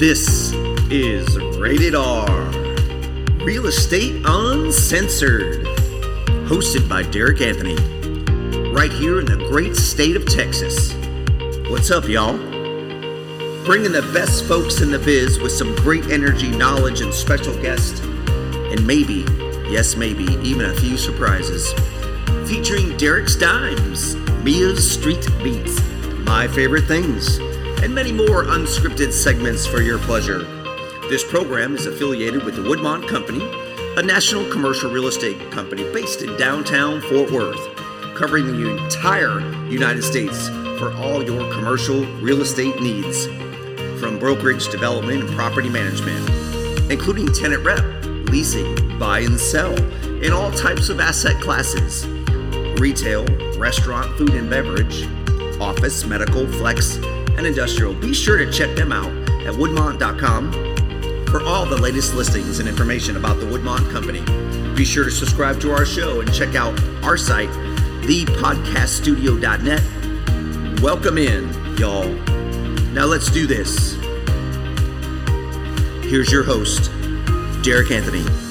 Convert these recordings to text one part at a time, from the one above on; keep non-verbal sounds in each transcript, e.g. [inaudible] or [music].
This is Rated R Real Estate Uncensored, hosted by Derek Anthony, right here in the great state of Texas. What's up, y'all? Bringing the best folks in the biz with some great energy, knowledge, and special guests, and maybe, yes, maybe, even a few surprises. Featuring Derek's Dimes, Mia's Street Beats, My Favorite Things, and many more unscripted segments for your pleasure. This program is affiliated with the Woodmont Company, a national commercial real estate company based in downtown Fort Worth, covering the entire United States for all your commercial real estate needs, from brokerage, development, and property management, including tenant rep, leasing, buy and sell, in all types of asset classes retail, restaurant, food and beverage, office, medical, flex, and industrial. Be sure to check them out at woodmont.com for all the latest listings and information about the Woodmont Company. Be sure to subscribe to our show and check out our site, thepodcaststudio.net. Welcome in, y'all. Now let's do this. Here's your host, Derek Anthony.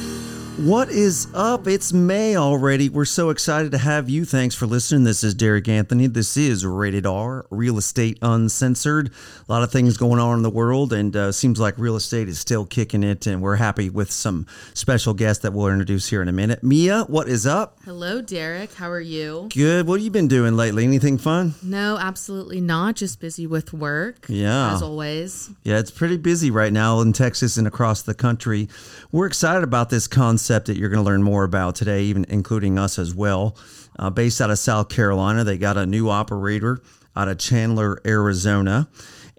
What is up? It's May already. We're so excited to have you. Thanks for listening. This is Derek Anthony. This is Rated R, Real Estate Uncensored. A lot of things going on in the world, and uh, seems like real estate is still kicking it. And we're happy with some special guests that we'll introduce here in a minute. Mia, what is up? Hello, Derek. How are you? Good. What have you been doing lately? Anything fun? No, absolutely not. Just busy with work. Yeah. As always. Yeah, it's pretty busy right now in Texas and across the country. We're excited about this concept that you're going to learn more about today, even including us as well. Uh, based out of South Carolina, they got a new operator out of Chandler, Arizona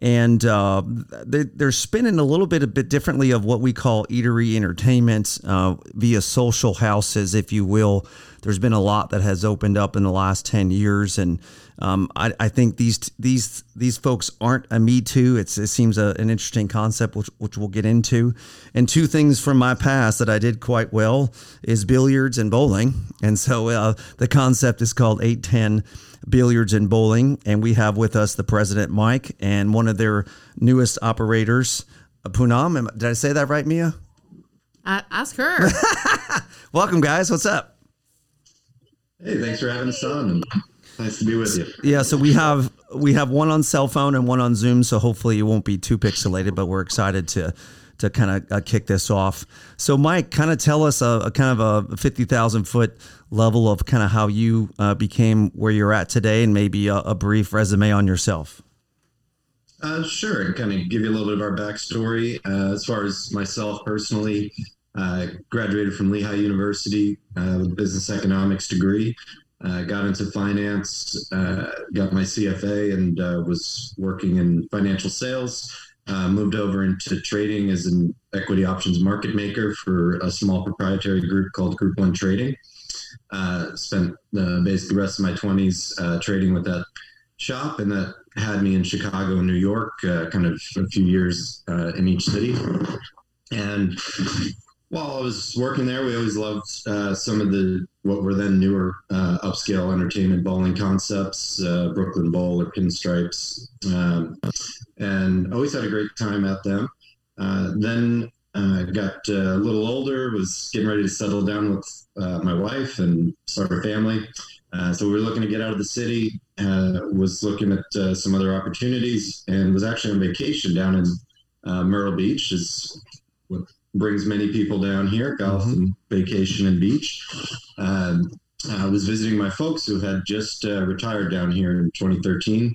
and uh, they, are spinning a little bit a bit differently of what we call eatery entertainment uh, via social houses, if you will. There's been a lot that has opened up in the last ten years, and um, I, I, think these these these folks aren't a me too. It's, it seems a, an interesting concept, which which we'll get into. And two things from my past that I did quite well is billiards and bowling, and so uh, the concept is called eight ten billiards and bowling. And we have with us the president, Mike, and one of their newest operators, Poonam. Did I say that right, Mia? Uh, ask her. [laughs] Welcome, guys. What's up? Hey, thanks for having us on. Nice to be with you. Yeah, so we have we have one on cell phone and one on Zoom, so hopefully it won't be too pixelated, but we're excited to to kind of uh, kick this off. So, Mike, kind of tell us a, a kind of a fifty thousand foot level of kind of how you uh, became where you're at today, and maybe a, a brief resume on yourself. Uh, sure, and kind of give you a little bit of our backstory. Uh, as far as myself personally, I graduated from Lehigh University uh, with a business economics degree. Uh, got into finance, uh, got my CFA, and uh, was working in financial sales. Uh, moved over into trading as an equity options market maker for a small proprietary group called Group One Trading. Uh, spent basically the rest of my 20s trading with that shop, and that had me in Chicago and New York, kind of a few years in each city. And while I was working there, we always loved uh, some of the what were then newer uh, upscale entertainment bowling concepts, uh, Brooklyn Bowl or Pinstripes, um, and always had a great time at them. Uh, then uh, got uh, a little older, was getting ready to settle down with my wife and start a family. so we were looking to get out of the city. was looking at some other opportunities, and was actually on vacation down in Myrtle Beach, is what brings many people down here, golf mm-hmm. and vacation and beach. Um, I was visiting my folks who had just uh, retired down here in 2013.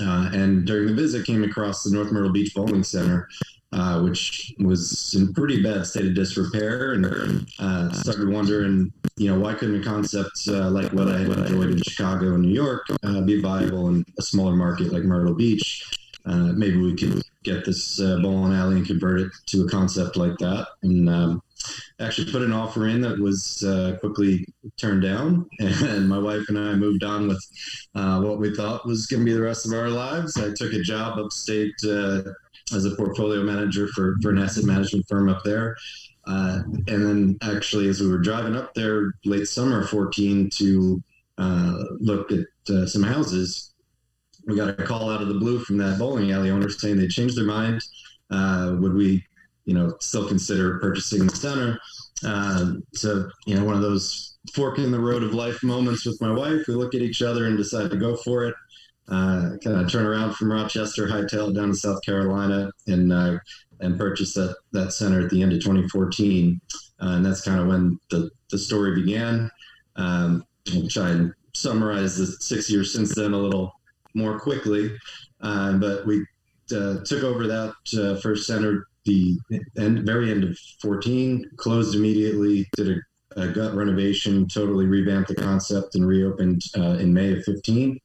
Uh, and during the visit, came across the North Myrtle Beach Bowling Center, uh, which was in pretty bad state of disrepair, and uh, started wondering, you know, why couldn't a concept uh, like what I had enjoyed in Chicago and New York uh, be viable in a smaller market like Myrtle Beach? Uh, maybe we could get this uh, bowling alley and convert it to a concept like that. And um, actually put an offer in that was uh, quickly turned down. [laughs] And my wife and I moved on with uh, what we thought was going to be the rest of our lives. I took a job upstate uh, as a portfolio manager for, for an asset management firm up there. Uh, and then actually, as we were driving up there late summer 14 to look at some houses, we got a call out of the blue from that bowling alley owner saying they changed their mind. uh, would we, you know, still consider purchasing the center? Uh, so, you know, one of those fork in the road of life moments with my wife. We look at each other and decide to go for it. Uh, kind of turn around from Rochester, hightail down to South Carolina, and uh, and purchase that that center at the end of 2014. Uh, and that's kind of when the the story began. Um, I'll try and summarize the six years since then a little more quickly. Uh, but we uh, took over that uh, first center the end, very end of 14, closed immediately, did a, a gut renovation, totally revamped the concept, and reopened uh, in May of 15.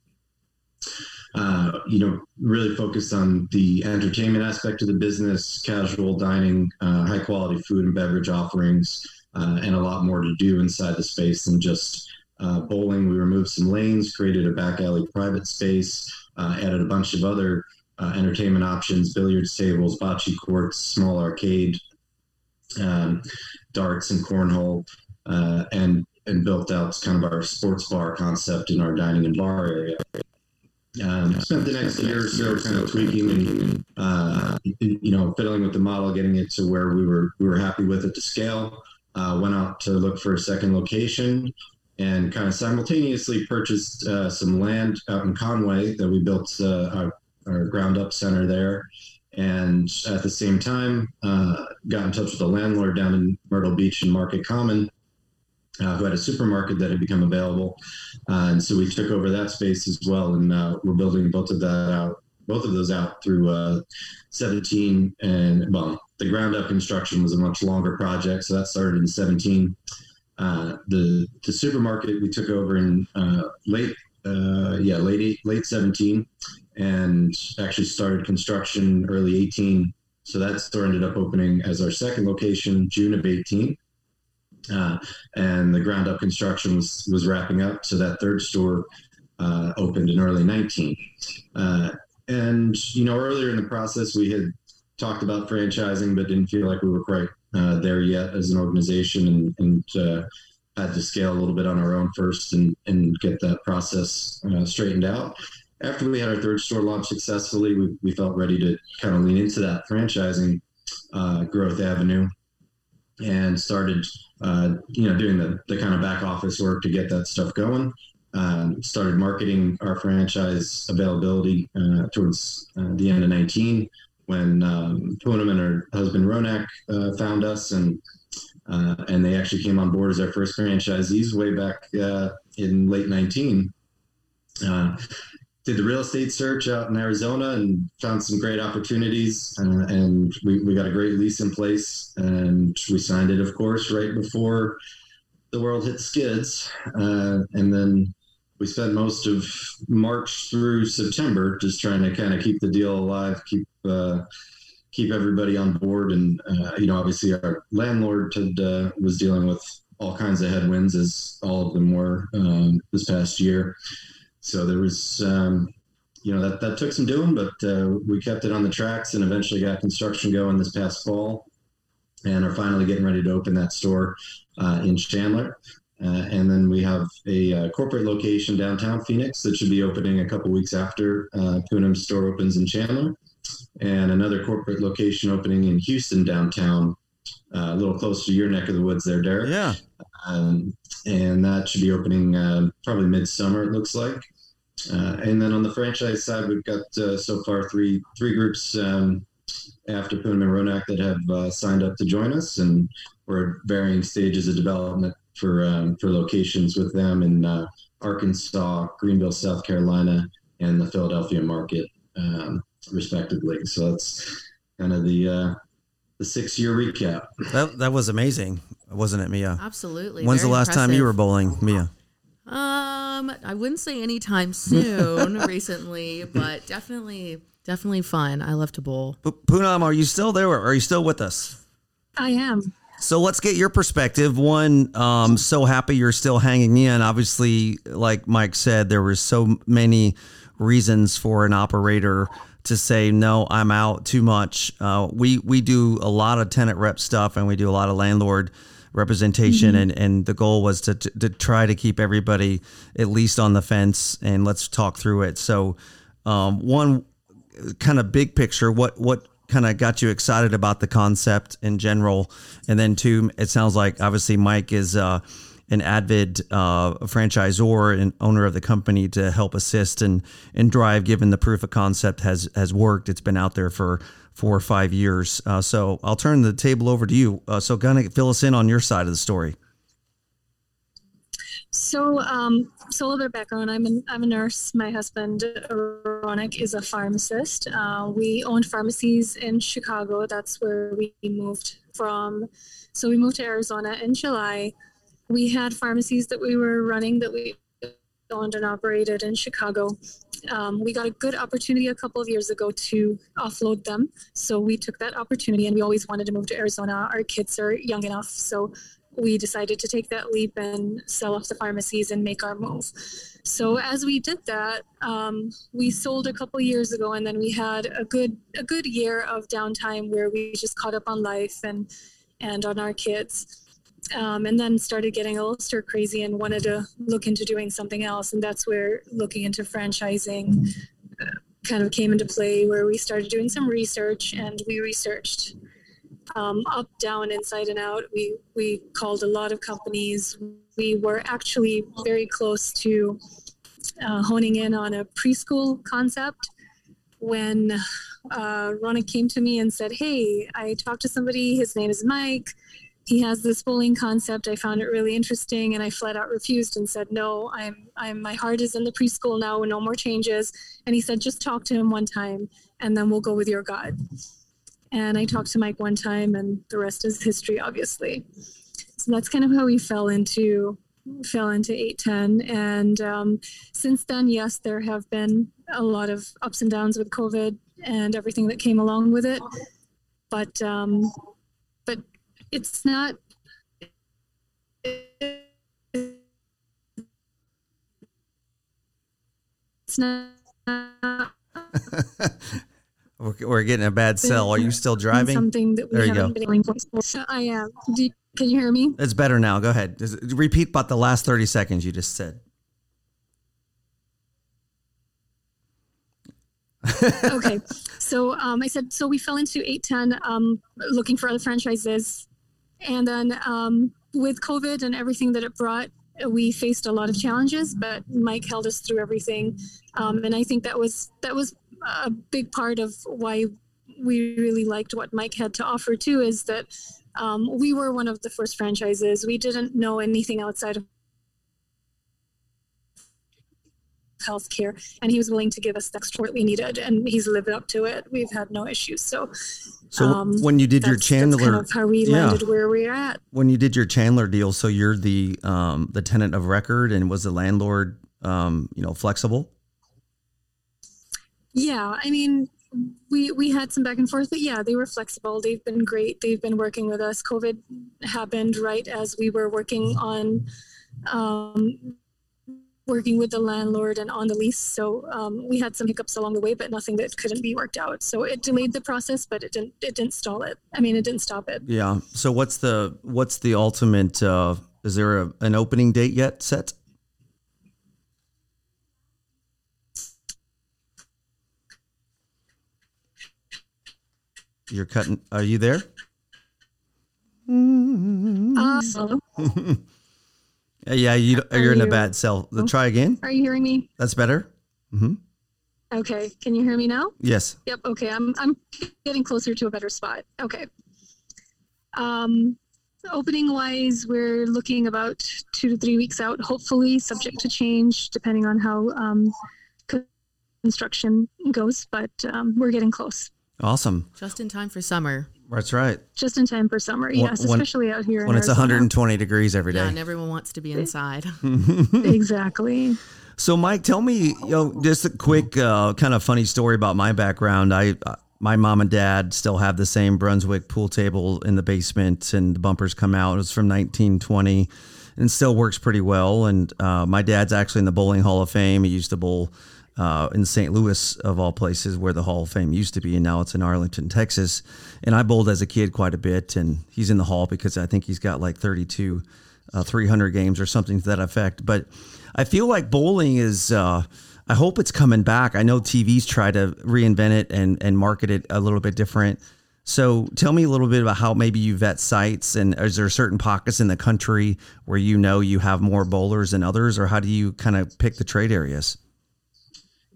Uh, you know, really focused on the entertainment aspect of the business, casual dining, uh, high quality food and beverage offerings, uh, and a lot more to do inside the space than just uh, bowling. We removed some lanes, created a back alley private space, uh, added a bunch of other uh, entertainment options, billiards tables, bocce courts, small arcade, um, darts, and cornhole, and and built out kind of our sports bar concept in our dining and bar area. Um, spent the next year or so kind of tweaking and uh, you know fiddling with the model, getting it to where we were we were happy with it to scale. Uh, went out to look for a second location and kind of simultaneously purchased uh, some land out in Conway that we built uh, our, our, ground up center there. And at the same time, uh, got in touch with a landlord down in Myrtle Beach and Market Common uh, who had a supermarket that had become available. Uh, and so we took over that space as well. And uh, we're building both of that out, both of those out through uh, 17. And well, the ground up construction was a much longer project. So that started in 17. Uh, the, the supermarket we took over in uh, late, yeah, late, late 17 and actually started construction early 18. So that store ended up opening as our second location, June of 18. Uh, and the ground up construction was, was wrapping up. So that third store uh, opened in early 19. Uh, and, you know, earlier in the process, we had talked about franchising, but didn't feel like we were quite uh, there yet as an organization and, and uh, had to scale a little bit on our own first and, and get that process uh, straightened out. After we had our third store launch successfully, we, we felt ready to kind of lean into that franchising growth avenue and started uh, you know, doing the, the kind of back office work to get that stuff going. Um, started marketing our franchise availability uh, towards uh, the end of 19 when um, and her husband Ronak uh, found us and uh, and they actually came on board as our first franchisees way back uh, in late 19 did the real estate search out in Arizona and found some great opportunities. Uh, and we, we got a great lease in place and we signed it, of course, right before the world hit skids. Uh, and then we spent most of March through September just trying to kind of keep the deal alive, keep uh, keep everybody on board. And uh, you know, obviously, our landlord had, uh, was dealing with all kinds of headwinds, as all of them were um, this past year. So there was, um, you know, that, that took some doing, but uh, we kept it on the tracks and eventually got construction going this past fall and are finally getting ready to open that store uh, in Chandler. Uh, and then we have a uh, corporate location downtown Phoenix that should be opening a couple weeks after uh, Poonam's store opens in Chandler, and another corporate location opening in Houston downtown, uh, a little closer to your neck of the woods there, Derek. Yeah. Um, and that should be opening uh, probably midsummer, it looks like. Uh, and then on the franchise side, we've got uh, so far three three groups um, after Poonam and Ronak that have uh, signed up to join us, and we're at varying stages of development for um, for locations with them in uh, Arkansas, Greenville, South Carolina, and the Philadelphia market, um, respectively. So that's kind of the uh, the six year recap. That that was amazing, wasn't it, Mia? Absolutely. When's the Very last time you were bowling, Mia? Um, I wouldn't say anytime [laughs] soon recently, but definitely, definitely fun. I love to bowl. P- Poonam, are you still there? Or are you still with us? I am. So let's get your perspective. One, um, so happy you're still hanging in. Obviously, like Mike said, there were so many reasons for an operator to say no, I'm out too much. Uh, we we do a lot of tenant rep stuff, and we do a lot of landlord representation, and and the goal was to, to to try to keep everybody at least on the fence, and let's talk through it. So, um, one kind of big picture, what what kind of got you excited about the concept in general? And then two, it sounds like obviously Mike is uh, an avid uh, franchisor and owner of the company to help assist and and drive. Given the proof of concept has has worked, it's been out there for four or five years. Uh, so I'll turn the table over to you. Uh, so kind of fill us in on your side of the story. So, um, so a little bit of background. I'm, an, I'm a nurse. My husband, Ronak, is a pharmacist. Uh, we owned pharmacies in Chicago. That's where we moved from. So we moved to Arizona in July. We had pharmacies that we were running that we owned and operated in Chicago. Um, we got a good opportunity a couple of years ago to offload them. So we took that opportunity and we always wanted to move to Arizona. Our kids are young enough. So we decided to take that leap and sell off the pharmacies and make our move. So as we did that, um, we sold a couple years ago, and then we had a good a good year of downtime where we just caught up on life and and on our kids. Um, and then started getting a little stir crazy and wanted to look into doing something else. And that's where looking into franchising uh, kind of came into play, where we started doing some research and we researched um, up, down, inside, and out. We we called a lot of companies. We were actually very close to uh, honing in on a preschool concept when uh, came to me and said, "Hey, I talked to somebody. His name is Mike. He has this bowling concept. I found it really interesting, and I flat out refused and said, "No, I'm I'm my heart is in the preschool now. No more changes." And he said, "Just talk to him one time, and then we'll go with your God." And I talked to Mike one time, and the rest is history, obviously. So that's kind of how we fell into fell into 810 and um, since then yes there have been a lot of ups and downs with covid and everything that came along with it but um, it's not it's not [laughs] We're, getting a bad cell. Are you still driving? Something that we There you haven't go. been to. I am. You, can you hear me? It's better now. Go ahead. Just repeat about the last 30 seconds you just said. okay. So um, I said, so we fell into 810 um, looking for other franchises. And then um, with COVID and everything that it brought, we faced a lot of challenges, but Mike held us through everything. Um, and I think that was that was a big part of why we really liked what Mike had to offer too, is that um, we were one of the first franchises. We didn't know anything outside of healthcare and he was willing to give us the support we needed and he's lived up to it. We've had no issues. So So um, when you did your that's kind Chandler, of how we yeah. landed where we're at. When you did your Chandler deal, so you're the um, the tenant of record, and was the landlord, um, you know, flexible? yeah i mean we we had some back and forth but yeah they were flexible. They've been great. They've been working with us. Covid happened right as we were working on um, working with the landlord and on the lease so um, we had some hiccups along the way but nothing that couldn't be worked out so it delayed the process but it didn't it didn't stall it i mean it didn't stop it Yeah. So what's the what's the ultimate? Uh, is there a, an opening date yet set? You're cutting. Are you there? uh, [laughs] Yeah, you, Are you're in a bad cell. Try again. are you hearing me That's better. hmm okay can you hear me now Yes. Yep. Okay. I'm I'm getting closer to a better spot. Okay. Um, opening wise, we're looking about two to three weeks out, hopefully, subject to change depending on how um, construction goes. But um, we're getting close, Awesome. Just in time for summer. That's right. just in time for summer. When- yes, when- especially out here. in When it's Arizona. 120 degrees every day. Yeah, and everyone wants to be inside. [laughs] Exactly. So, Mike, tell me, you know, just a quick, uh, kind of funny story about my background. I, uh, my mom and dad still have the same Brunswick pool table in the basement, and the bumpers come out. It was from 1920, and still works pretty well. And uh, my dad's actually in the Bowling Hall of Fame. He used to bowl uh, in St. Louis, of all places, where the Hall of Fame used to be, and now it's in Arlington, Texas. And I bowled as a kid quite a bit, and he's in the hall because I think he's got like 32 uh, 300 games or something to that effect. But I feel like bowling is uh, I hope it's coming back. I know TV's try to reinvent it and and market it a little bit different. So tell me a little bit about how maybe you vet sites and is there certain pockets in the country where you know you have more bowlers than others, or how do you kind of pick the trade areas?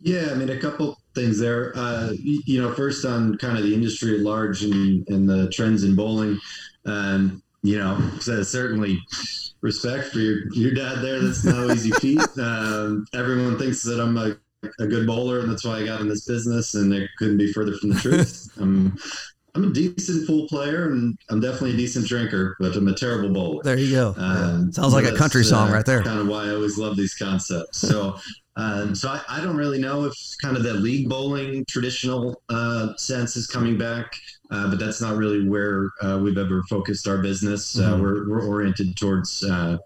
Yeah, I mean, a couple things there. Uh, you know, first on kind of the industry at large and, and the trends in bowling. Um, you know, so certainly respect for your, your dad there. That's no easy feat. [laughs] Um, everyone thinks that I'm a, a good bowler, and that's why I got in this business, and it couldn't be further from the truth. I'm, [laughs] I'm a decent pool player, and I'm definitely a decent drinker, but I'm a terrible bowler. There you go. Um, Sounds like a country song uh, right there. Kind of why I always love these concepts. So [laughs] um, so I, I, don't really know if kind of that league bowling traditional uh, sense is coming back, uh, but that's not really where uh, we've ever focused our business. Uh, mm-hmm. We're, we're, oriented towards uh,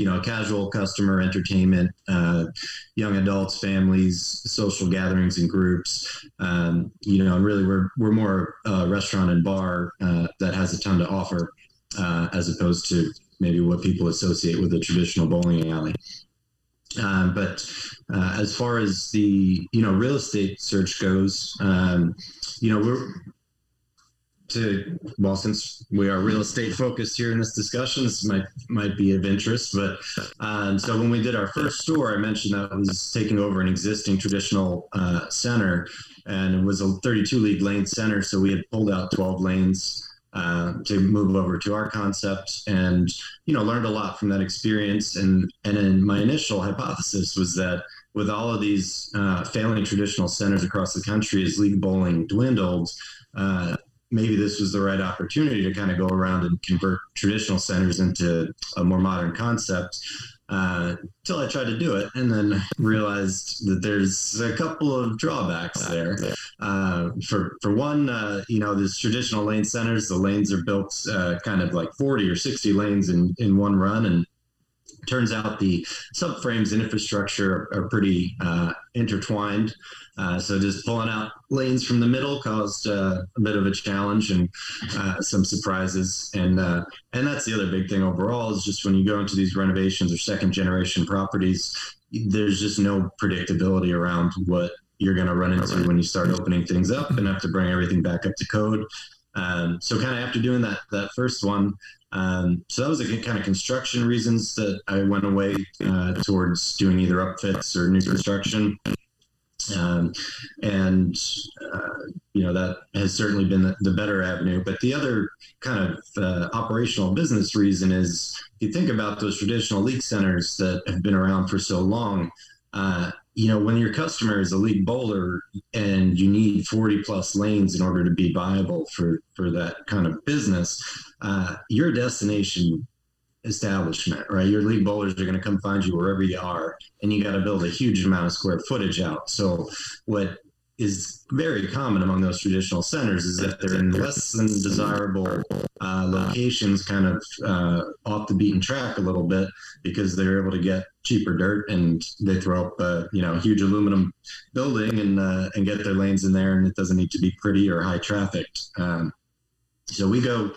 you know casual customer entertainment, uh, young adults, families, social gatherings and groups. Um, you know, and really we're we're more restaurant and bar that has a ton to offer as opposed to maybe what people associate with a traditional bowling alley. Um, but uh, as far as the you know real estate search goes, um, you know we're to well since we are real estate focused here in this discussion, this might might be of interest. But um, so when we did our first store, I mentioned that was taking over an existing traditional uh, center, and it was a 32 league lane center. So we had pulled out 12 lanes uh, to move over to our concept and you know learned a lot from that experience and and then my initial hypothesis was that with all of these uh, failing traditional centers across the country as league bowling dwindled uh, maybe this was the right opportunity to kind of go around and convert traditional centers into a more modern concept until uh, I tried to do it, and then realized that there's a couple of drawbacks there. Uh, for for one, uh, you know, these traditional lane centers, the lanes are built uh, kind of like 40 or 60 lanes in in one run, and turns out the subframes and infrastructure are, are pretty uh, intertwined. Uh, so just pulling out lanes from the middle caused uh, a bit of a challenge and uh, some surprises. And uh, and that's the other big thing overall is just when you go into these renovations or second generation properties, there's just no predictability around what you're going to run into when you start opening things up and have to bring everything back up to code. Um, so kind of after doing that that first one, um, so that was the kind of construction reasons that I went away uh, towards doing either upfits or new construction. Um, and uh, you know that has certainly been the, the, better avenue. But the other kind of uh, operational business reason is if you think about those traditional league centers that have been around for so long. Uh, you know, when your customer is a league bowler and you need 40 plus lanes in order to be viable for for that kind of business, uh, your destination establishment, right? Your league bowlers are going to come find you wherever you are, and you got to build a huge amount of square footage out. So, what is very common among those traditional centers is that they're in less than desirable uh, locations, kind of uh, off the beaten track a little bit, because they're able to get cheaper dirt and they throw up a you know huge aluminum building and uh, and get their lanes in there, and it doesn't need to be pretty or high trafficked. Um, so we go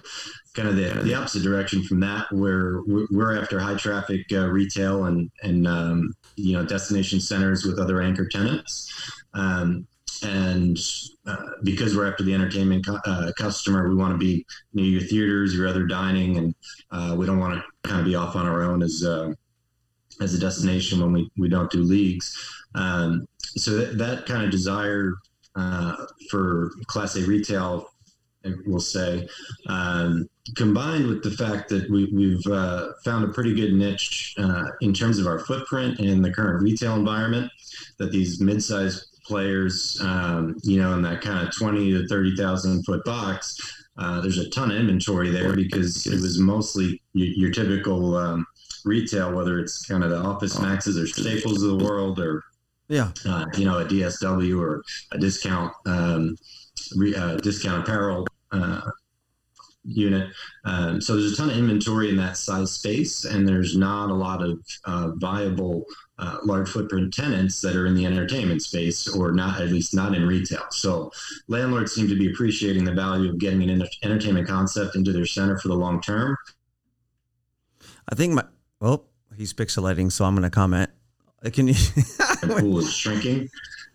kind of the, the opposite direction from that, where we're after high traffic uh, retail and and um, you know destination centers with other anchor tenants. Um, and uh, because we're after the entertainment uh, customer, we want to be near your theaters, your other dining, and uh, we don't want to kind of be off on our own as uh, as a destination when we, we don't do leagues. Um, so that, that kind of desire uh, for Class A retail we'll say, um, combined with the fact that we, have uh, found a pretty good niche uh, in terms of our footprint in the current retail environment, that these mid-sized players, um, you know, in that kind of 20 to 30,000 foot box, uh, there's a ton of inventory there because it was mostly your, your typical um, retail, whether it's kind of the Office Maxes or Staples of the world or, yeah, uh, you know, a DSW or a discount. Um, re, uh, discount apparel uh, unit. Um, so there's a ton of inventory in that size space, and there's not a lot of uh, viable uh, large footprint tenants that are in the entertainment space, or not at least not in retail. So landlords seem to be appreciating the value of getting an entertainment concept into their center for the long term. I think my well, he's pixelating, so I'm going to comment. Uh, Can you? [laughs] pool is shrinking.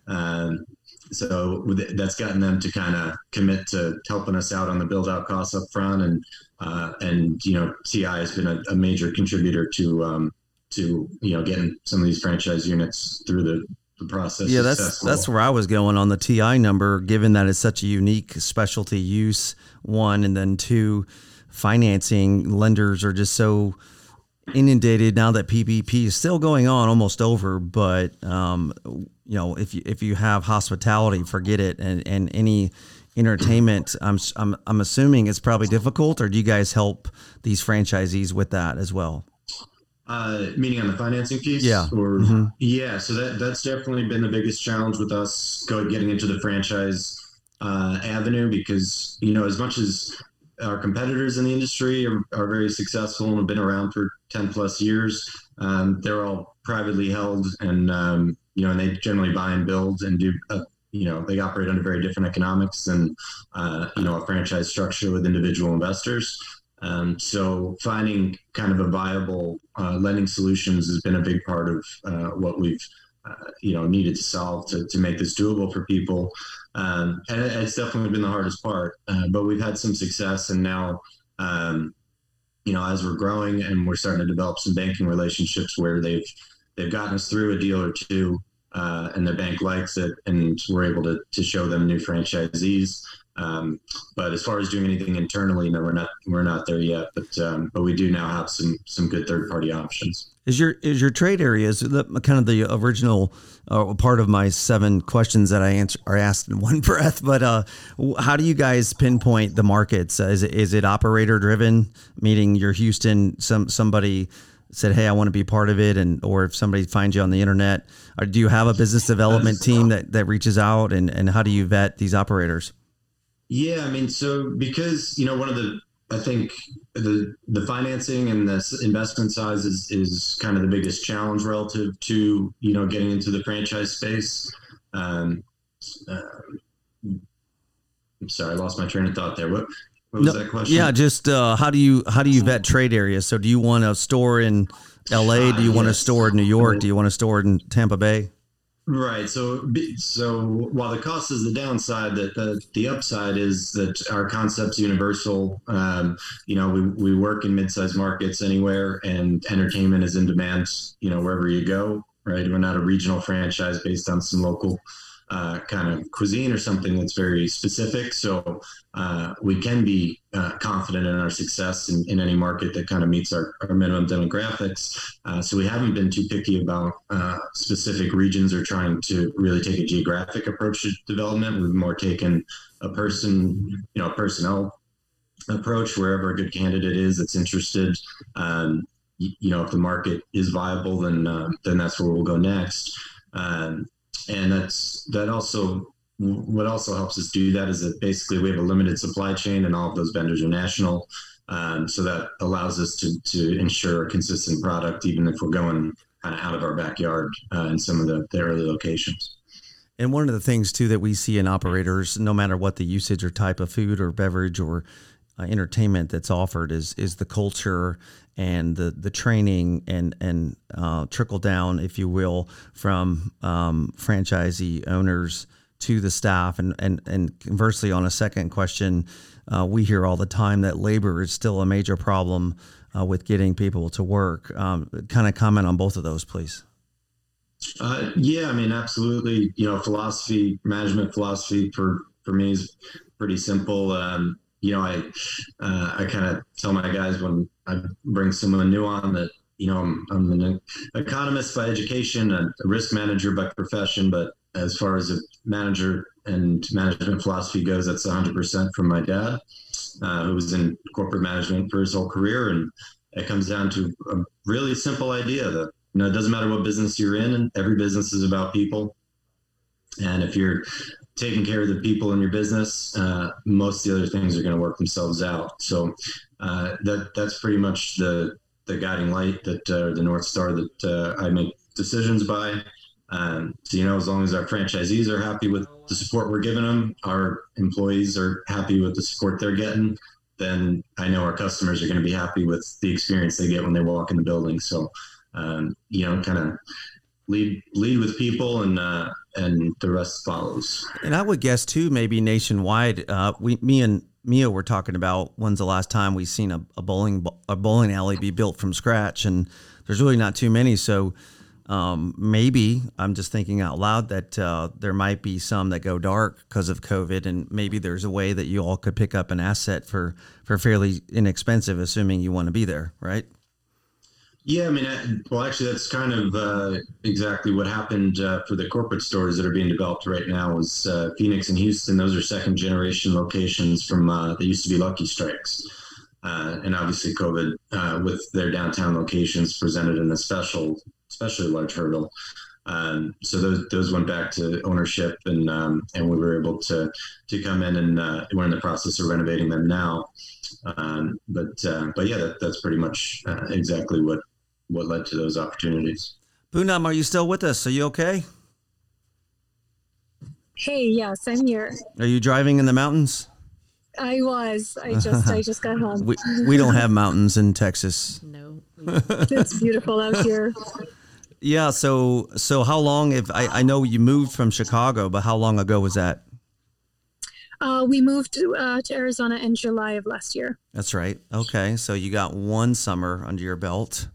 Um, so that's gotten them to kind of commit to helping us out on the build out costs up front, and uh, and you know TI has been a, a major contributor to um, to you know getting some of these franchise units through the, the process. yeah, that's successful. that's where I was going on the TI number, given that it's such a unique specialty use. One and then two, financing lenders are just so inundated now that PPP is still going on, almost over. But um, you know, if you if you have hospitality, forget it, and and any entertainment, I'm I'm I'm assuming it's probably difficult. Or do you guys help these franchisees with that as well? Uh, meaning on the financing piece, Yeah. or Mhm. yeah. So that that's definitely been the biggest challenge with us go getting into the franchise uh, avenue because you know as much as our competitors in the industry are, are very successful and have been around for ten plus years, um, they're all privately held and um, you know and they generally buy and build and do. Uh, you know they operate under very different economics than uh, you know a franchise structure with individual investors. Um, so finding kind of a viable uh, lending solutions has been a big part of uh, what we've uh, you know needed to solve to, to make this doable for people. Um, and it's definitely been the hardest part, uh, but we've had some success, and now. Um, you know, as we're growing and we're starting to develop some banking relationships where they've they've gotten us through a deal or two, uh, and the bank likes it, and we're able to to show them new franchisees. Um, but as far as doing anything internally, no, we're not we're not there yet. But um, but we do now have some some good third party options. Is your is your trade areas the kind of the original uh, part of my seven questions that I answer are asked in one [laughs] breath? But uh, how do you guys pinpoint the markets? Uh, is it is it operator driven? Meaning you're Houston, some somebody said, "Hey, I want to be part of it," and or if somebody finds you on the internet, or do you have a business development team that that reaches out and and how do you vet these operators? Yeah, I mean, so because you know one of the I think the the financing and the investment size is is kind of the biggest challenge relative to you know getting into the franchise space. Um, uh, I'm sorry, I lost my train of thought there. What what was No, that question? Yeah, just uh, how do you how do you vet trade areas? So do you want a store in L.A.? Do you want a Yes. store in New York? Do you want a store in Tampa Bay? Right. So, so while the cost is the downside, that the, the upside is that our concept's universal. Um, you know, we, we work in mid-sized markets anywhere, and entertainment is in demand. You know, wherever you go. Right. We're not a regional franchise based on some local uh, kind of cuisine or something that's very specific. So uh, we can be uh, confident in our success in, in any market that kind of meets our, our minimum demographics. Uh, so we haven't been too picky about uh, specific regions or trying to really take a geographic approach to development. We've more taken a person, you know, personnel approach wherever a good candidate is that's interested. Um, you, know, if the market is viable, then then that's where we'll go next. Um, and that's that also what also helps us do that is that basically we have a limited supply chain and all of those vendors are national. Um, so that allows us to, to ensure a consistent product, even if we're going kind of out of our backyard uh, in some of the, the early locations. And one of the things too that we see in operators, no matter what the usage or type of food or beverage or uh, entertainment that's offered, is is the culture and the the training and and uh, trickle down, if you will, from um, franchisee owners to the staff. And and and conversely, on a second question, uh, we hear all the time that labor is still a major problem uh, with getting people to work. Um, kind of comment on both of those, please. Uh, yeah, I mean, absolutely. You know, philosophy, management philosophy for for me is pretty simple. Um, you know, I uh, I kind of tell my guys when I bring someone new on that you know I'm, I'm an economist by education, a, risk manager by profession, but as far as a manager and management philosophy goes, that's 100% from my dad, uh, who was in corporate management for his whole career, and it comes down to a really simple idea that you know, it doesn't matter what business you're in, and every business is about people. And if you're taking care of the people in your business, uh, most of the other things are going to work themselves out. So uh, that that's pretty much the the guiding light that uh, the north star that uh, I make decisions by. Um, so you know, as long as our franchisees are happy with the support we're giving them, our employees are happy with the support they're getting, then I know our customers are going to be happy with the experience they get when they walk in the building. So um, you know, kind of lead lead with people, and uh, and the rest follows. And I would guess too, maybe nationwide. Uh, we, me and Mia were talking about when's the last time we've seen a, a bowling a bowling alley be built from scratch, and there's really not too many. So um, maybe I'm just thinking out loud that uh, there might be some that go dark because of COVID, and maybe there's a way that you all could pick up an asset for for fairly inexpensive, assuming you want to be there, right? Yeah, I mean, I, well, actually, that's kind of uh, exactly what happened uh, for the corporate stores that are being developed right now. Was uh, Phoenix and Houston? Those are second generation locations from uh, they used to be Lucky Strikes, uh, and obviously COVID uh, with their downtown locations presented an especial, especially large hurdle. Um, so those those went back to ownership, and um, and we were able to to come in, and we're in the process of renovating them now. Um, but but yeah, that, that's pretty much exactly what what led to those opportunities. Poonam, are you still with us? Are you okay? Hey, yes, I'm here. Are you driving in the mountains? I was. I just I just got home. We, we don't have mountains in Texas. No. [laughs] it's beautiful out here. Yeah, so so how long if I, I know you moved from Chicago, but how long ago was that? Uh, we moved uh, to Arizona in July of last year. That's right. Okay, so you got one summer under your belt.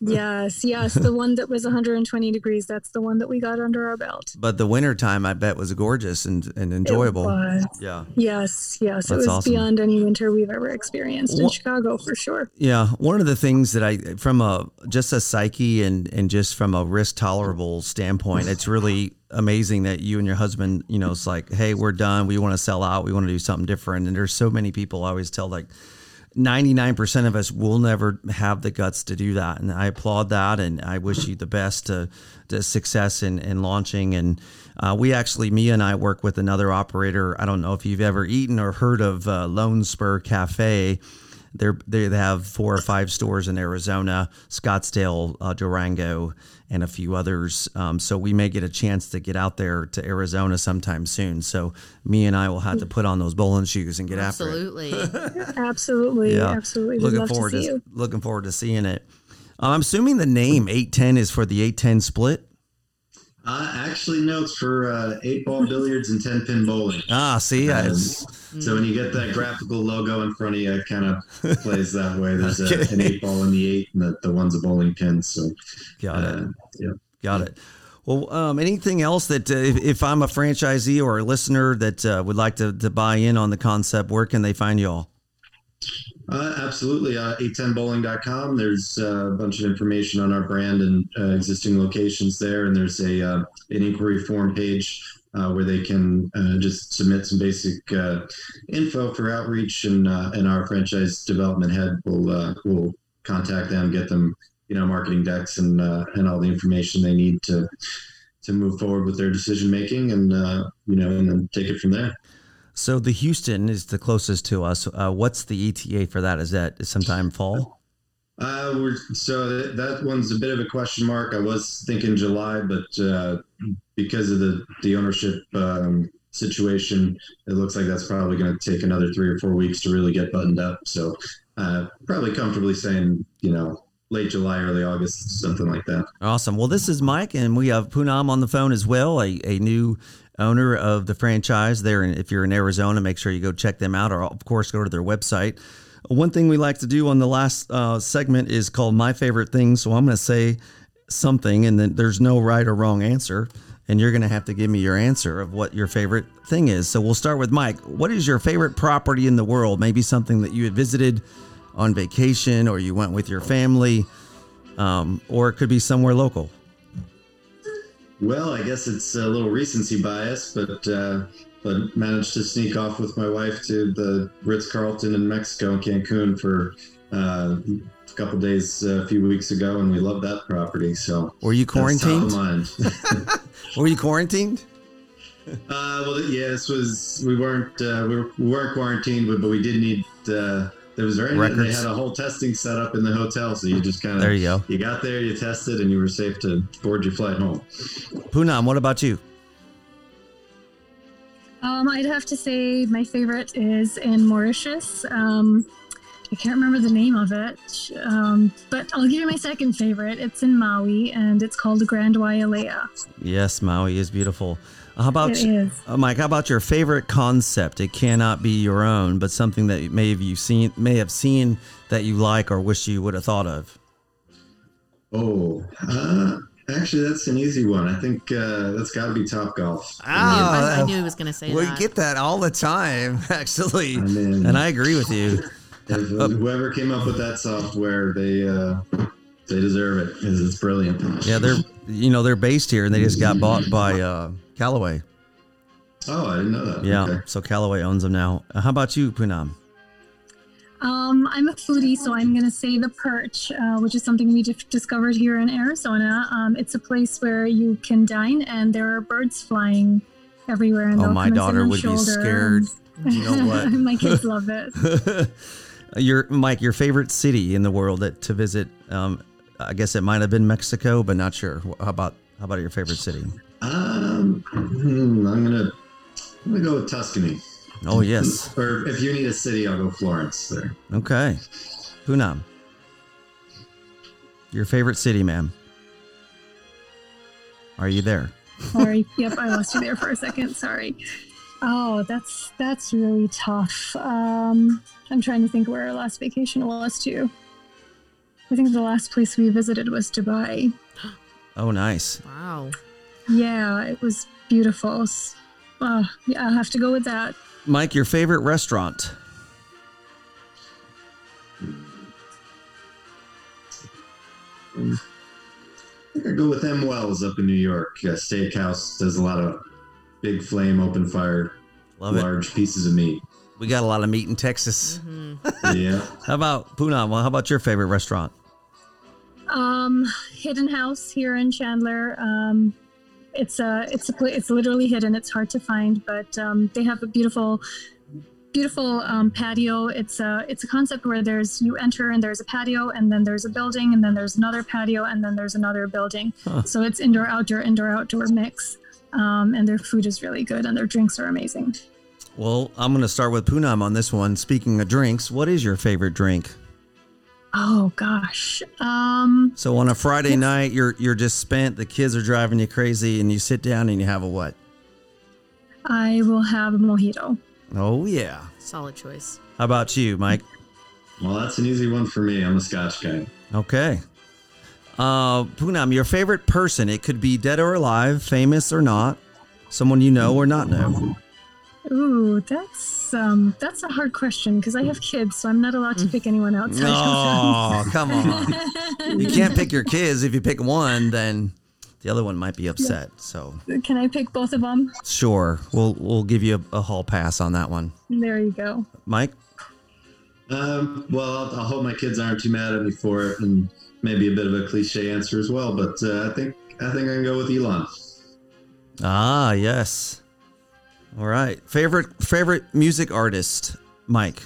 Yes, yes, the one that was 120 degrees. That's the one that we got under our belt. But the winter time, I bet, was gorgeous and, and enjoyable. Yeah. Yes, yes, That's it was awesome. beyond any winter we've ever experienced in Wha- Chicago for sure. Yeah, one of the things that I, from a just a psyche and and just from a risk tolerable standpoint, it's really amazing that you and your husband, you know, it's like, hey, we're done. We want to sell out. We want to do something different. And there's so many people I always tell like. 99% of us will never have the guts to do that. And i applaud that and i wish you the best to, to success in, in launching. And uh, we actually mia and i work with another operator. I don't know if you've ever eaten or heard of uh, Lone Spur Cafe they're, they have four or five stores in Arizona, Scottsdale, uh, Durango, and a few others. Um, so we may get a chance to get out there to Arizona sometime soon. So Mia and I will have to put on those bowling shoes and get after it. Absolutely. [laughs] Absolutely, Yeah. absolutely. We'd Looking love forward to to, you. looking forward to seeing it. Uh, I'm assuming the name 810 is for the 810 split. Uh, actually, no, it's for uh, eight ball billiards and ten pin bowling. Ah, see, Um, so when you get that graphical logo in front of you, it kind of [laughs] plays that way. There's a, an eight ball in the eight, and the, the one's a bowling pin. So got it. uh, yeah. Got it. Well, um, anything else that uh, if, if I'm a franchisee or a listener that uh, would like to, to buy in on the concept, where can they find you all? Uh, absolutely. Uh, 810bowling.com. There's uh, a bunch of information on our brand and uh, existing locations there. And there's a uh, an inquiry form page uh, where they can uh, just submit some basic info for outreach. And, and our franchise development head will, will contact them, get them, you know, marketing decks and, and all the information they need to, to move forward with their decision making and, you know, and then take it from there. So the Houston is the closest to us. Uh, what's the ETA for that? Is that sometime fall? Uh, we're, so that, that one's a bit of a question mark. I was thinking July, but uh, because of the the ownership um, situation, it looks like that's probably going to take another three or four weeks to really get buttoned up. So uh, probably comfortably saying, you know, late July, early August, something like that. Awesome. Well, this is Mike, and we have Poonam on the phone as well, a, a new owner of the franchise there. And if you're in Arizona, make sure you go check them out, or of course, go to their website. One thing we like to do on the last uh, segment is called My Favorite Thing. So I'm going to say something, and then there's no right or wrong answer. And you're going to have to give me your answer of what your favorite thing is. So we'll start with Mike. What is your favorite property in the world? Maybe something that you had visited on vacation, or you went with your family, um, or it could be somewhere local. Well, I guess it's a little recency bias, but uh, but managed to sneak off with my wife to the Ritz Carlton in Mexico, in Cancun, for uh, a couple days uh, a few weeks ago, and we love that property. So Were you that's top of quarantined? [laughs] [laughs] Were you quarantined? uh, well, yeah, this was we weren't uh, we, were, we weren't quarantined, but, but we did need. There was very they had a whole testing set up in the hotel, so you just kind of There you go. you got there, you tested, and you were safe to board your flight home. Poonam, what about you? Um, I'd have to say my favorite is in Mauritius. Um, I can't remember the name of it, um, but I'll give you my second favorite. It's in Maui, and it's called Grand Wailea. Yes, Maui is beautiful. How about It is. Uh, Mike? How about your favorite concept? It cannot be your own, but something that may have you seen, may have seen that you like or wish you would have thought of. Oh, uh, actually, that's an easy one. I think uh, that's got to be Topgolf. I, I knew he was going to say we that. get that all the time, [laughs] actually, I mean- and I agree with you. If, whoever came up with that software, they uh, they deserve it because it's brilliant. Yeah, they're you know they're based here, and they just got bought by uh, Callaway. Oh, I didn't know that. Yeah, Okay. so Callaway owns them now. Uh, How about you, Poonam? Um, I'm a foodie, so I'm going to say the Perch, uh, which is something we just discovered here in Arizona. Um, it's a place where you can dine, and there are birds flying everywhere. And Oh, they'll my come and daughter would be scared. and- You know [laughs] what? my kids [laughs] love it. [laughs] your Mike, your favorite city in the world that, to visit? Um, I guess it might have been Mexico, but not sure. How about how about your favorite city? Um, hmm, I'm gonna I'm gonna go with Tuscany. Oh yes, [laughs] Or if you need a city, I'll go Florence. There. okay, Poonam. Your favorite city, ma'am. Are you there? Sorry. [laughs] Yep, I lost you there for a second. Sorry. Oh, that's that's really tough. Um, I'm trying to think where our last vacation was too. I think the last place we visited was Dubai. Oh, nice. Wow. Yeah, it was beautiful. S- Uh, yeah, I'll have to go with that. Mike, your favorite restaurant? I think I go with M Wells up in New York. Uh, steakhouse does a lot of big flame, open fire, Love it. large pieces of meat. We got a lot of meat in Texas. [laughs] yeah. How about Poonam? Well, how about your favorite restaurant? Um, Hidden House here in Chandler. Um, it's a it's a it's literally hidden. It's hard to find, but um, they have a beautiful beautiful um, patio. It's a it's a concept where there's you enter and there's a patio and then there's a building and then there's another patio and then there's another building. Huh. So it's indoor outdoor indoor outdoor mix. Um, and their food is really good and their drinks are amazing. Well, I'm going to start with Poonam on this one. Speaking of drinks, what is your favorite drink? Oh gosh. Um, So on a Friday night, you're you're just spent. The kids are driving you crazy, and you sit down and you have a what? I will have a mojito. Oh yeah. Solid choice. How about you, Mike? Well, that's an easy one for me. I'm a Scotch guy. Okay. Uh, Poonam, your favorite person? It could be dead or alive, famous or not, someone you know or not know. Ooh, that's um, that's a hard question because I have kids, so I'm not allowed to pick anyone outside. Oh, come on. [laughs] You can't pick your kids. If you pick one, then the other one might be upset. So Can I pick both of them? sure, we'll we'll give you a, a hall pass on that one. There you go. Mike. Um, well, I'll, I hope my kids aren't too mad at me for it, and maybe a bit of a cliche answer as well. But uh, I think I think I can go with Elon. Ah, yes. All right. Favorite favorite music artist, Mike.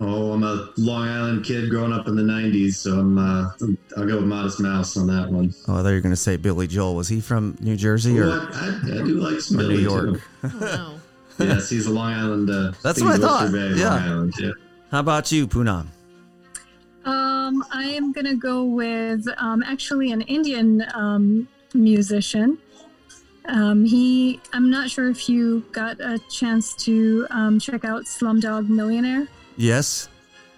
Oh, I'm a Long Island kid growing up in the '90s, so I'm. Uh, I'll go with Modest Mouse on that one. Oh, I thought you were going to say Billy Joel. Was he from New Jersey Well, or, I, I, I do like some or New Billy, York? Oh, no. [laughs] Yes, he's a Long Island. Uh, That's think what I he's thought, Oyster Bay, yeah. Island. Yeah. How about you, Poonam? Um, I am gonna go with um, actually an Indian um, musician. Um, he, I'm not sure if you got a chance to um, check out Slumdog Millionaire, Yes.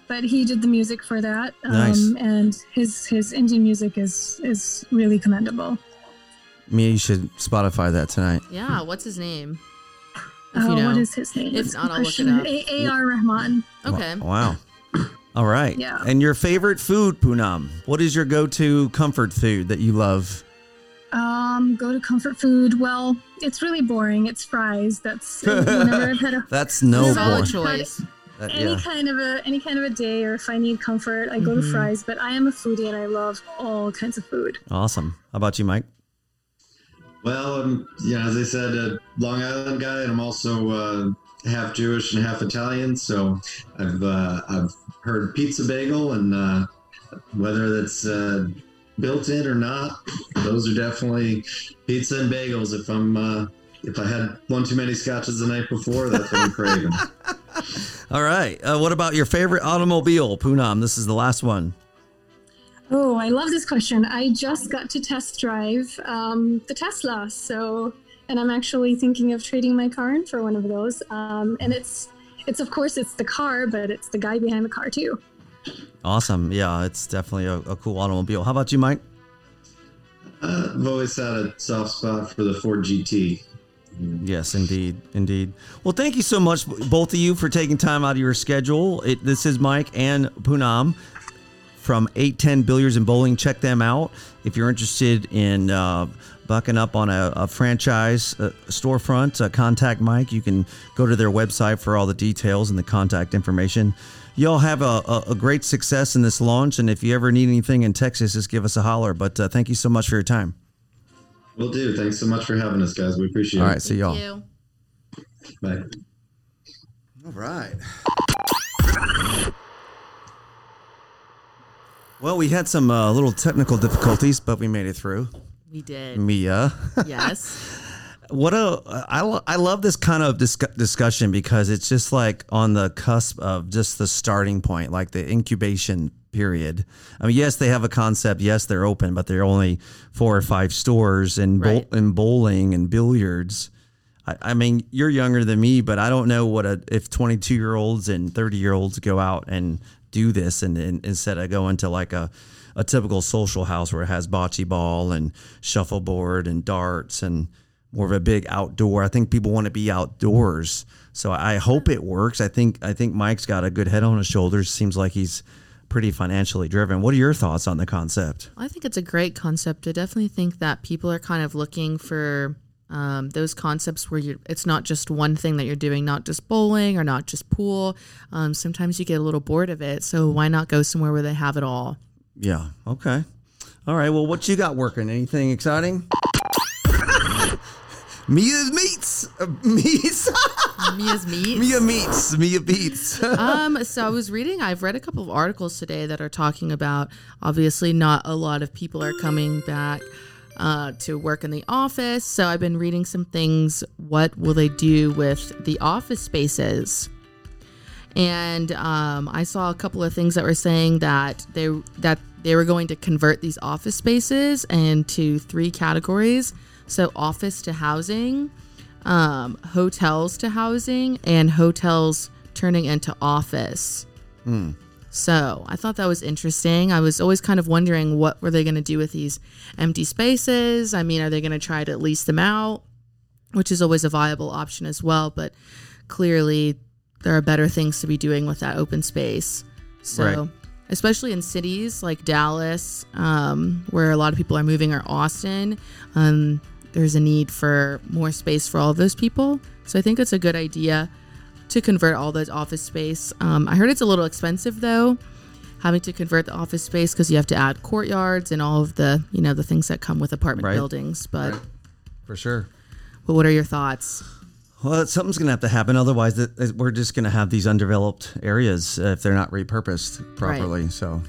but he did the music for that. Um, Nice. And his his Indian music is is really commendable. Me, you should Spotify that tonight. Yeah, what's his name? If Uh, you know. What is his name? If It's not, I'll look it up. A- A.R. Rahman. Okay. Wow. All right. Yeah. And your favorite food, Poonam? What is your go-to comfort food that you love? Um, go to comfort food. Well, it's really boring. It's fries. That's whenever I've had a [laughs] That's no Solid choice. That- any yeah. kind of a any kind of a day, or if I need comfort, I go to Mhm. fries. But I am a foodie and I love all kinds of food. Awesome. How about you, Mike? Well, I'm, you know, as I said, a Long Island guy, and I'm also uh, half Jewish and half Italian. So I've uh, I've heard pizza bagel, and uh, whether that's uh, built in or not, those are definitely pizza and bagels. If I'm uh, if I had one too many scotches the night before, that's what I'm craving. [laughs] All right. Uh, what about your favorite automobile, Poonam? This is the last one. Oh, I love this question. I just got to test drive um, the Tesla, so and I'm actually thinking of trading my car in for one of those. Um, and it's it's of course it's the car, but it's the guy behind the car too. Awesome. Yeah, it's definitely a, a cool automobile. How about you, Mike? Uh, I've always had a soft spot for the Ford GT. Yes, indeed, indeed. Well, thank you so much, both of you, for taking time out of your schedule. It, this is Mike and Poonam from 810 Billiards and Bowling. Check them out if you're interested in uh, bucking up on a, a franchise uh, storefront. Uh, contact Mike. You can go to their website for all the details and the contact information. Y'all have a, a, a great success in this launch, and if you ever need anything in Texas, just give us a holler. But uh, thank you so much for your time. Will do. Thanks so much for having us, guys. We appreciate All it. right, see y'all. You. Bye. All right. Well, we had some uh, little technical difficulties, but we made it through. We did. Mia, Yes. [laughs] what a I, lo- I love this kind of discu- discussion because it's just like on the cusp of just the starting point, like the incubation period. I mean, yes, they have a concept. Yes, they're open, but they're only four or five stores in bowl Right. in bowling and billiards. I, I mean, you're younger than me, but I don't know what a if 22 year olds and 30 year olds go out and do this, and, and instead of going to like a a typical social house where it has bocce ball and shuffleboard and darts and more of a big outdoor. I think people want to be outdoors, so I hope it works. I think I think Mike's got a good head on his shoulders. Seems like he's pretty financially driven. What are your thoughts on the concept? I think it's a great concept. I definitely think that people are kind of looking for um, those concepts where you're, it's not just one thing that you're doing, not just bowling or not just pool. Um, sometimes you get a little bored of it. So why not go somewhere where they have it all? Yeah. Okay. All right. Well, what you got working? Anything exciting? Mia's meats. Uh, meats. Mia's meat. Mia meats. Mia beats. [laughs] um, so I was reading, I've read a couple of articles today that are talking about obviously not a lot of people are coming back uh, to work in the office. So I've been reading some things. What will they do with the office spaces? And um, I saw a couple of things that were saying that they that they were going to convert these office spaces into three categories. So office to housing, um, hotels to housing, and hotels turning into office. So I thought that was interesting. I was always kind of wondering what were they going to do with these empty spaces. I mean, are they going to try to lease them out, which is always a viable option as well. But clearly, there are better things to be doing with that open space. So. Right. Especially in cities like Dallas, um, where a lot of people are moving, or Austin, um, there's a need for more space for all of those people. So I think it's a good idea to convert all those office space. Um, I heard it's a little expensive though, having to convert the office space because you have to add courtyards and all of the you know the things that come with apartment Right. buildings. But For sure. but what are your thoughts? Well, something's going to have to happen. Otherwise, th- th- we're just going to have these undeveloped areas uh, if they're not repurposed properly. Right. So,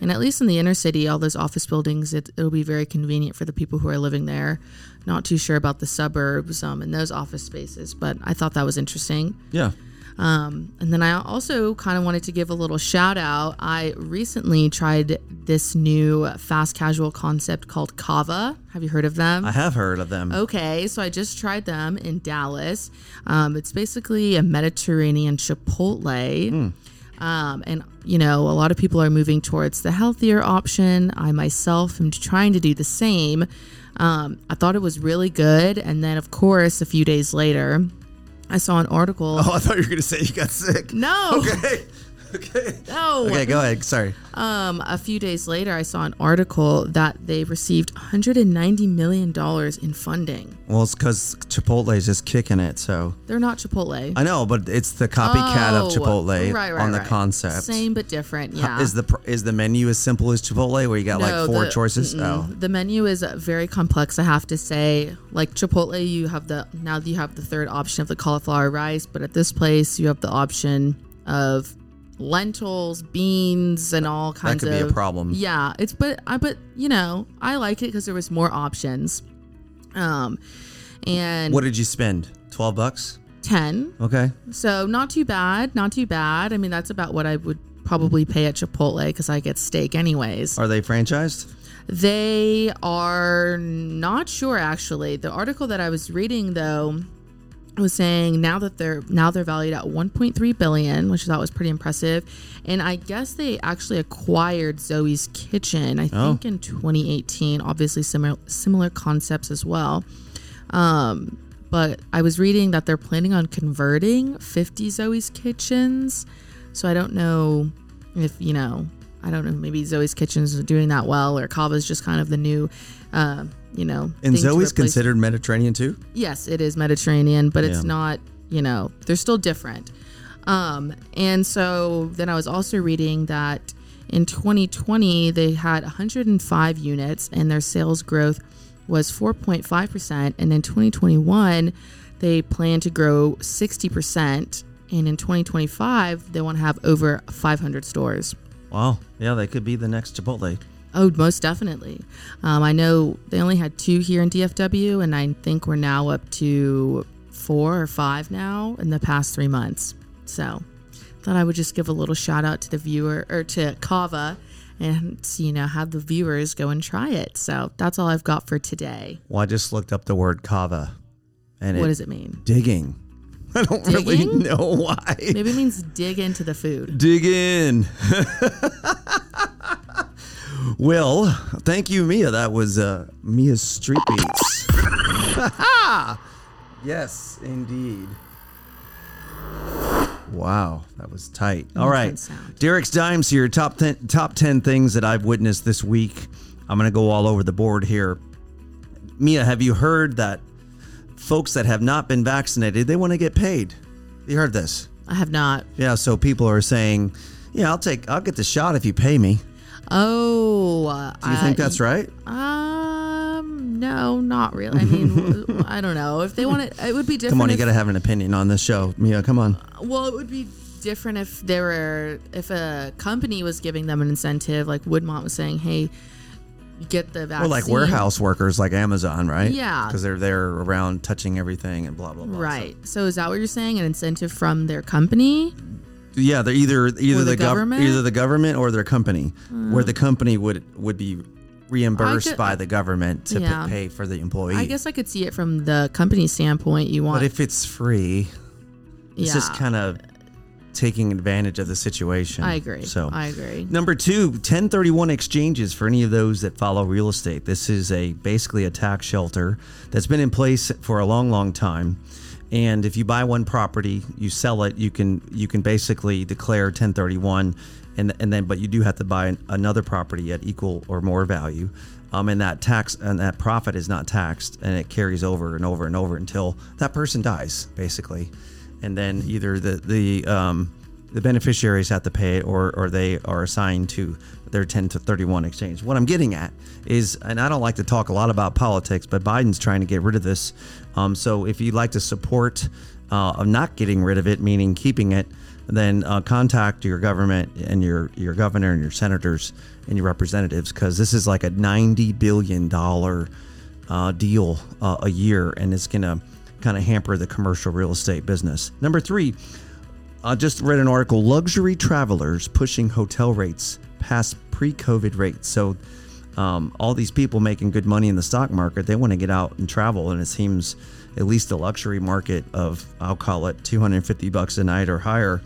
And at least in the inner city, all those office buildings, it, it'll be very convenient for the people who are living there. Not too sure about the suburbs um, and those office spaces, but I thought that was interesting. yeah. Um, and then I also kind of wanted to give a little shout out. I recently tried this new fast casual concept called Cava. Have you heard of them? I have heard of them. Okay, so I just tried them in Dallas. Um, it's basically a Mediterranean Chipotle. Um, and, you know, a lot of people are moving towards the healthier option. I myself am trying to do the same. Um, I thought it was really good. And then, of course, a few days later, I saw an article. Oh, I thought you were going to say you got sick. No, Okay. Okay. no. Okay, go ahead. Sorry. Um, a few days later, I saw an article that they received 190 million dollars in funding. Well, it's because Chipotle is just kicking it. So They're not Chipotle. I know, but it's the copycat of Oh, Chipotle right, right, on the right. concept. Same but different. Yeah. Is the is the menu as simple as Chipotle, where you got like four the- choices? mm-mm. Oh, The menu is very complex, I have to say. Like Chipotle, you have the now you have the third option of the cauliflower rice, but at this place you have the option of lentils, beans, and all kinds of. that could of be a problem. Yeah, it's but I but you know I like it because there was more options. Um, and What did you spend? Twelve bucks? 10. Okay. So not too bad. Not too bad. I mean, that's about what I would probably pay at Chipotle because I get steak anyways. Are they franchised? They are not sure actually. The article that I was reading though was saying now that they're now they're valued at 1.3 billion, which I thought was pretty impressive. And I guess they actually acquired Zoe's Kitchen, I Oh. think in 2018. Obviously similar similar concepts as well. Um, but I was reading that they're planning on converting 50 Zoe's Kitchens. So I don't know if, you know, I don't know, maybe Zoe's Kitchens are doing that well or Cava's just kind of the new, uh, you know. And Zoe's considered Mediterranean too? Yes, it is Mediterranean, but it's not, you know, they're still different. Um, and so then I was also reading that in 2020, they had 105 units and their sales growth was 4.5%. And in 2021, they plan to grow 60%. And in 2025, they want to have over 500 stores. Wow. Yeah, they could be the next Chipotle. Oh, most definitely. Um, I know they only had two here in DFW, and I think we're now up to four or five now in the past three months. So, thought I would just give a little shout out to the viewer or to Cava, and you know have the viewers go and try it. So that's all I've got for today. Well, I just looked up the word cava. And What it, does it mean? digging. [laughs] I don't really know why. Maybe it means dig into the food. Dig in. [laughs] well, thank you, Mia. That was uh, Mia's Street Beats. [laughs] yes, indeed. Wow, that was tight. All right. Derek's Dimes here. Top ten, top ten things that I've witnessed this week. I'm gonna go all over the board here. Mia, have you heard that folks that have not been vaccinated they want to get paid? You heard this? I have not. Yeah, so people are saying, "Yeah, I'll take, I'll get the shot if you pay me." Oh, uh, Do you think that's right? Um, no, not really. I mean, [laughs] I don't know if they want it. It would be different. Come on, you if- got to have an opinion on this show, Mia. Come on. Well, it would be different if there were if a company was giving them an incentive, like Woodmont was saying, "Hey, get the Or vaccine." like warehouse workers, like Amazon, right? Yeah. because they're there around touching everything and blah blah blah. Right. So is that what you're saying? An incentive from their company? Yeah, they're either either Or the, the gov- government? Hmm. either the government or their company, where the company would would be reimbursed could- by the government to Yeah. pay for the employee. I guess I could see it from the company standpoint. You want, but if it's free, it's yeah, just kind of taking advantage of the situation. I agree. So I agree. Number two, 1031 exchanges for any of those that follow real estate. This is a basically a tax shelter that's been in place for a long, long time. And if you buy one property, you sell it, you can you can basically declare 1031 and and then but you do have to buy another property at equal or more value. Um, and that tax and that profit is not taxed and it carries over and over and over until that person dies, basically. And then either the the um, the beneficiaries have to pay it or, or they are assigned to their 10 to 31 exchange. What I'm getting at is, and I don't like to talk a lot about politics, but Biden's trying to get rid of this. Um, so if you'd like to support uh, of not getting rid of it, meaning keeping it, then uh, contact your government and your, your governor and your senators and your representatives because this is like a $90 billion uh, deal uh, a year and it's to kind of hamper the commercial real estate business. Number three, I just read an article luxury travelers pushing hotel rates past pre COVID rates. So, um, all these people making good money in the stock market, they want to get out and travel. And it seems at least the luxury market of, I'll call it 250 bucks a night or higher,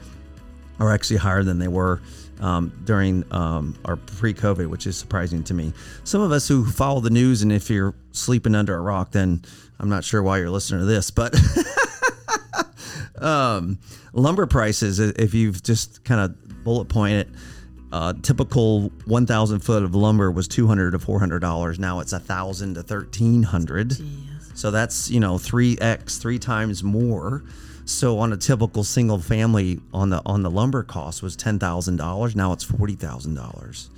are actually higher than they were um, during um, our pre-COVID, which is surprising to me. Some of us who follow the news, and if you're sleeping under a rock, then I'm not sure why you're listening to this, but [laughs] um, lumber prices, if you've just kind of bullet point it, uh, typical 1,000 foot of lumber was 200 to 400 dollars. Now it's a thousand to 1,300. So that's you know three x, three times more. So on a typical single family on the on the lumber cost was ten thousand dollars. Now it's forty thousand dollars.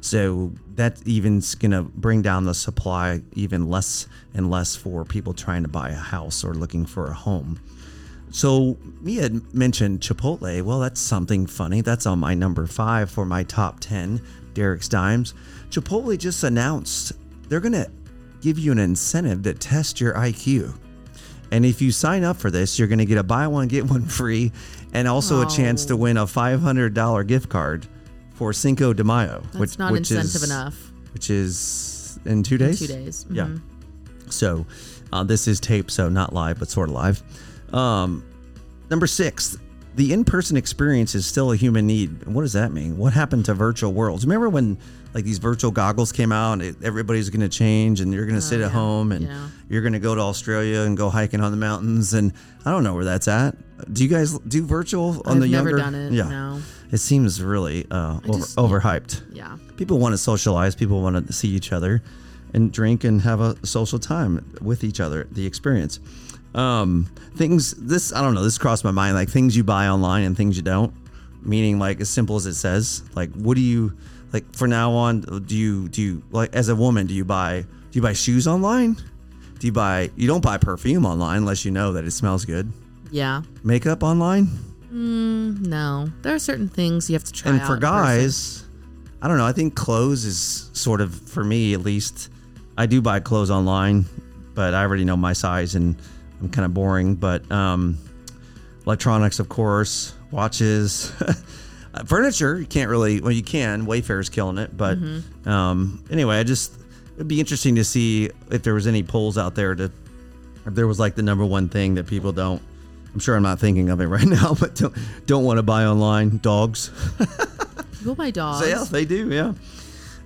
So that even's gonna bring down the supply even less and less for people trying to buy a house or looking for a home. So Mia had mentioned Chipotle. Well, that's something funny. That's on my number five for my top ten. Derek's Dimes. Chipotle just announced they're gonna give you an incentive to test your IQ. And if you sign up for this, you're going to get a buy one get one free, and also a chance to Oh. win a five hundred dollar gift card for Cinco de Mayo, That's which not which incentive is, enough. Which is in two days. Two days. Yeah. Mhm. So uh, this is tape, so not live, but sort of live. Um, number six, the in-person experience is still a human need. What does that mean? What happened to virtual worlds? Remember when like these virtual goggles came out? And it, everybody's going to change, and you're going to sit at Oh, home, and Yeah. you're going to go to Australia and go hiking on the mountains. And I don't know where that's at. Do you guys do virtual on I've the never younger? done it. Yeah, No. it seems really uh, over, just- overhyped Yeah. people want to socialize people want to see each other and drink and have a social time with each other the experience um things this i don't know this crossed my mind like things you buy online and things you don't meaning like as simple as it says like what do you like for now on do you do you like as a woman do you buy do you buy shoes online do you buy you don't buy perfume online unless you know that it smells good Yeah. makeup online Mm, No. There are certain things you have to try and for guys i don't know i think clothes is sort of for me at least i do buy clothes online but i already know my size and i'm kind of boring but um electronics of course watches [laughs] Uh, furniture you can't really well you can wayfair's killing it but Mm-hmm. um anyway i just it'd be interesting to see if there was any polls out there to if there was like the number one thing that people don't i'm sure i'm not thinking of it right [laughs] now but don't, don't want to buy online dogs [laughs] People buy dogs. so, yeah, they do. Yeah.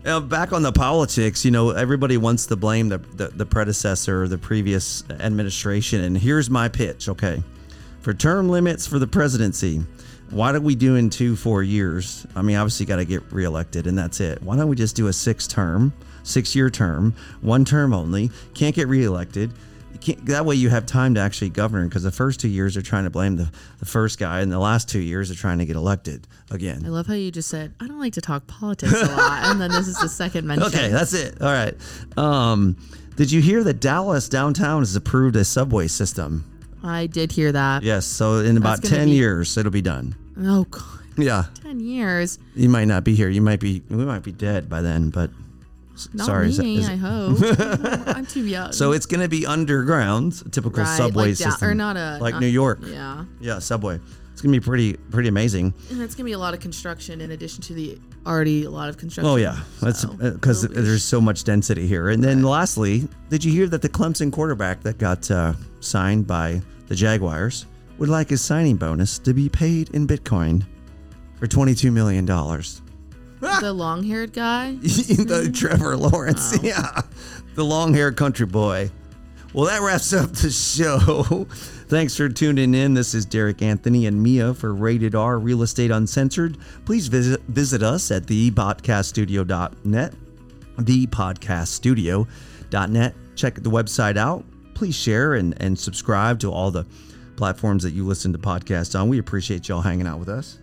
Uh, back on the politics, you know, everybody wants to blame the, the, the predecessor, the previous administration. And here's my pitch, okay? For term limits for the presidency, why don't we do in two, four years? I mean, obviously, you got to get reelected, and that's it. Why don't we just do a six term, six year term, one term only? Can't get reelected. You can't, that way, you have time to actually govern because the first two years they're trying to blame the, the first guy, and the last two years they're trying to get elected again. I love how you just said, I don't like to talk politics a lot. and then this is the second mention. Okay, that's it. All right. Um, did you hear that Dallas downtown has approved a subway system? I did hear that. Yes. So in about ten be- years, it'll be done. Oh, God. Yeah. 10 years. You might not be here. You might be. We might be dead by then. But Not sorry. me, is- I hope. [laughs] I'm too young. so it's going to be underground, typical Right, subway like da- system, or not a- like not- New York. Yeah. Yeah, subway. It's going to be pretty pretty amazing. And it's going to be a lot of construction in addition to the already a lot of construction. Oh yeah, that's because it'll there's so much density here. And then lastly, did you hear that the Clemson quarterback that got uh, signed by the Jaguars would like his signing bonus to be paid in Bitcoin for 22 million dollars? [laughs] the long haired guy. [laughs] the mm. Trevor Lawrence, oh. yeah, the long-haired country boy. Well, that wraps up the show. [laughs] Thanks for tuning in. This is Derek Anthony and Mia for Rated R Real Estate Uncensored. Please visit visit us at thepodcaststudio.net, thepodcaststudio.net. Check the website out. Please share and, and subscribe to all the platforms that you listen to podcasts on. We appreciate y'all hanging out with us.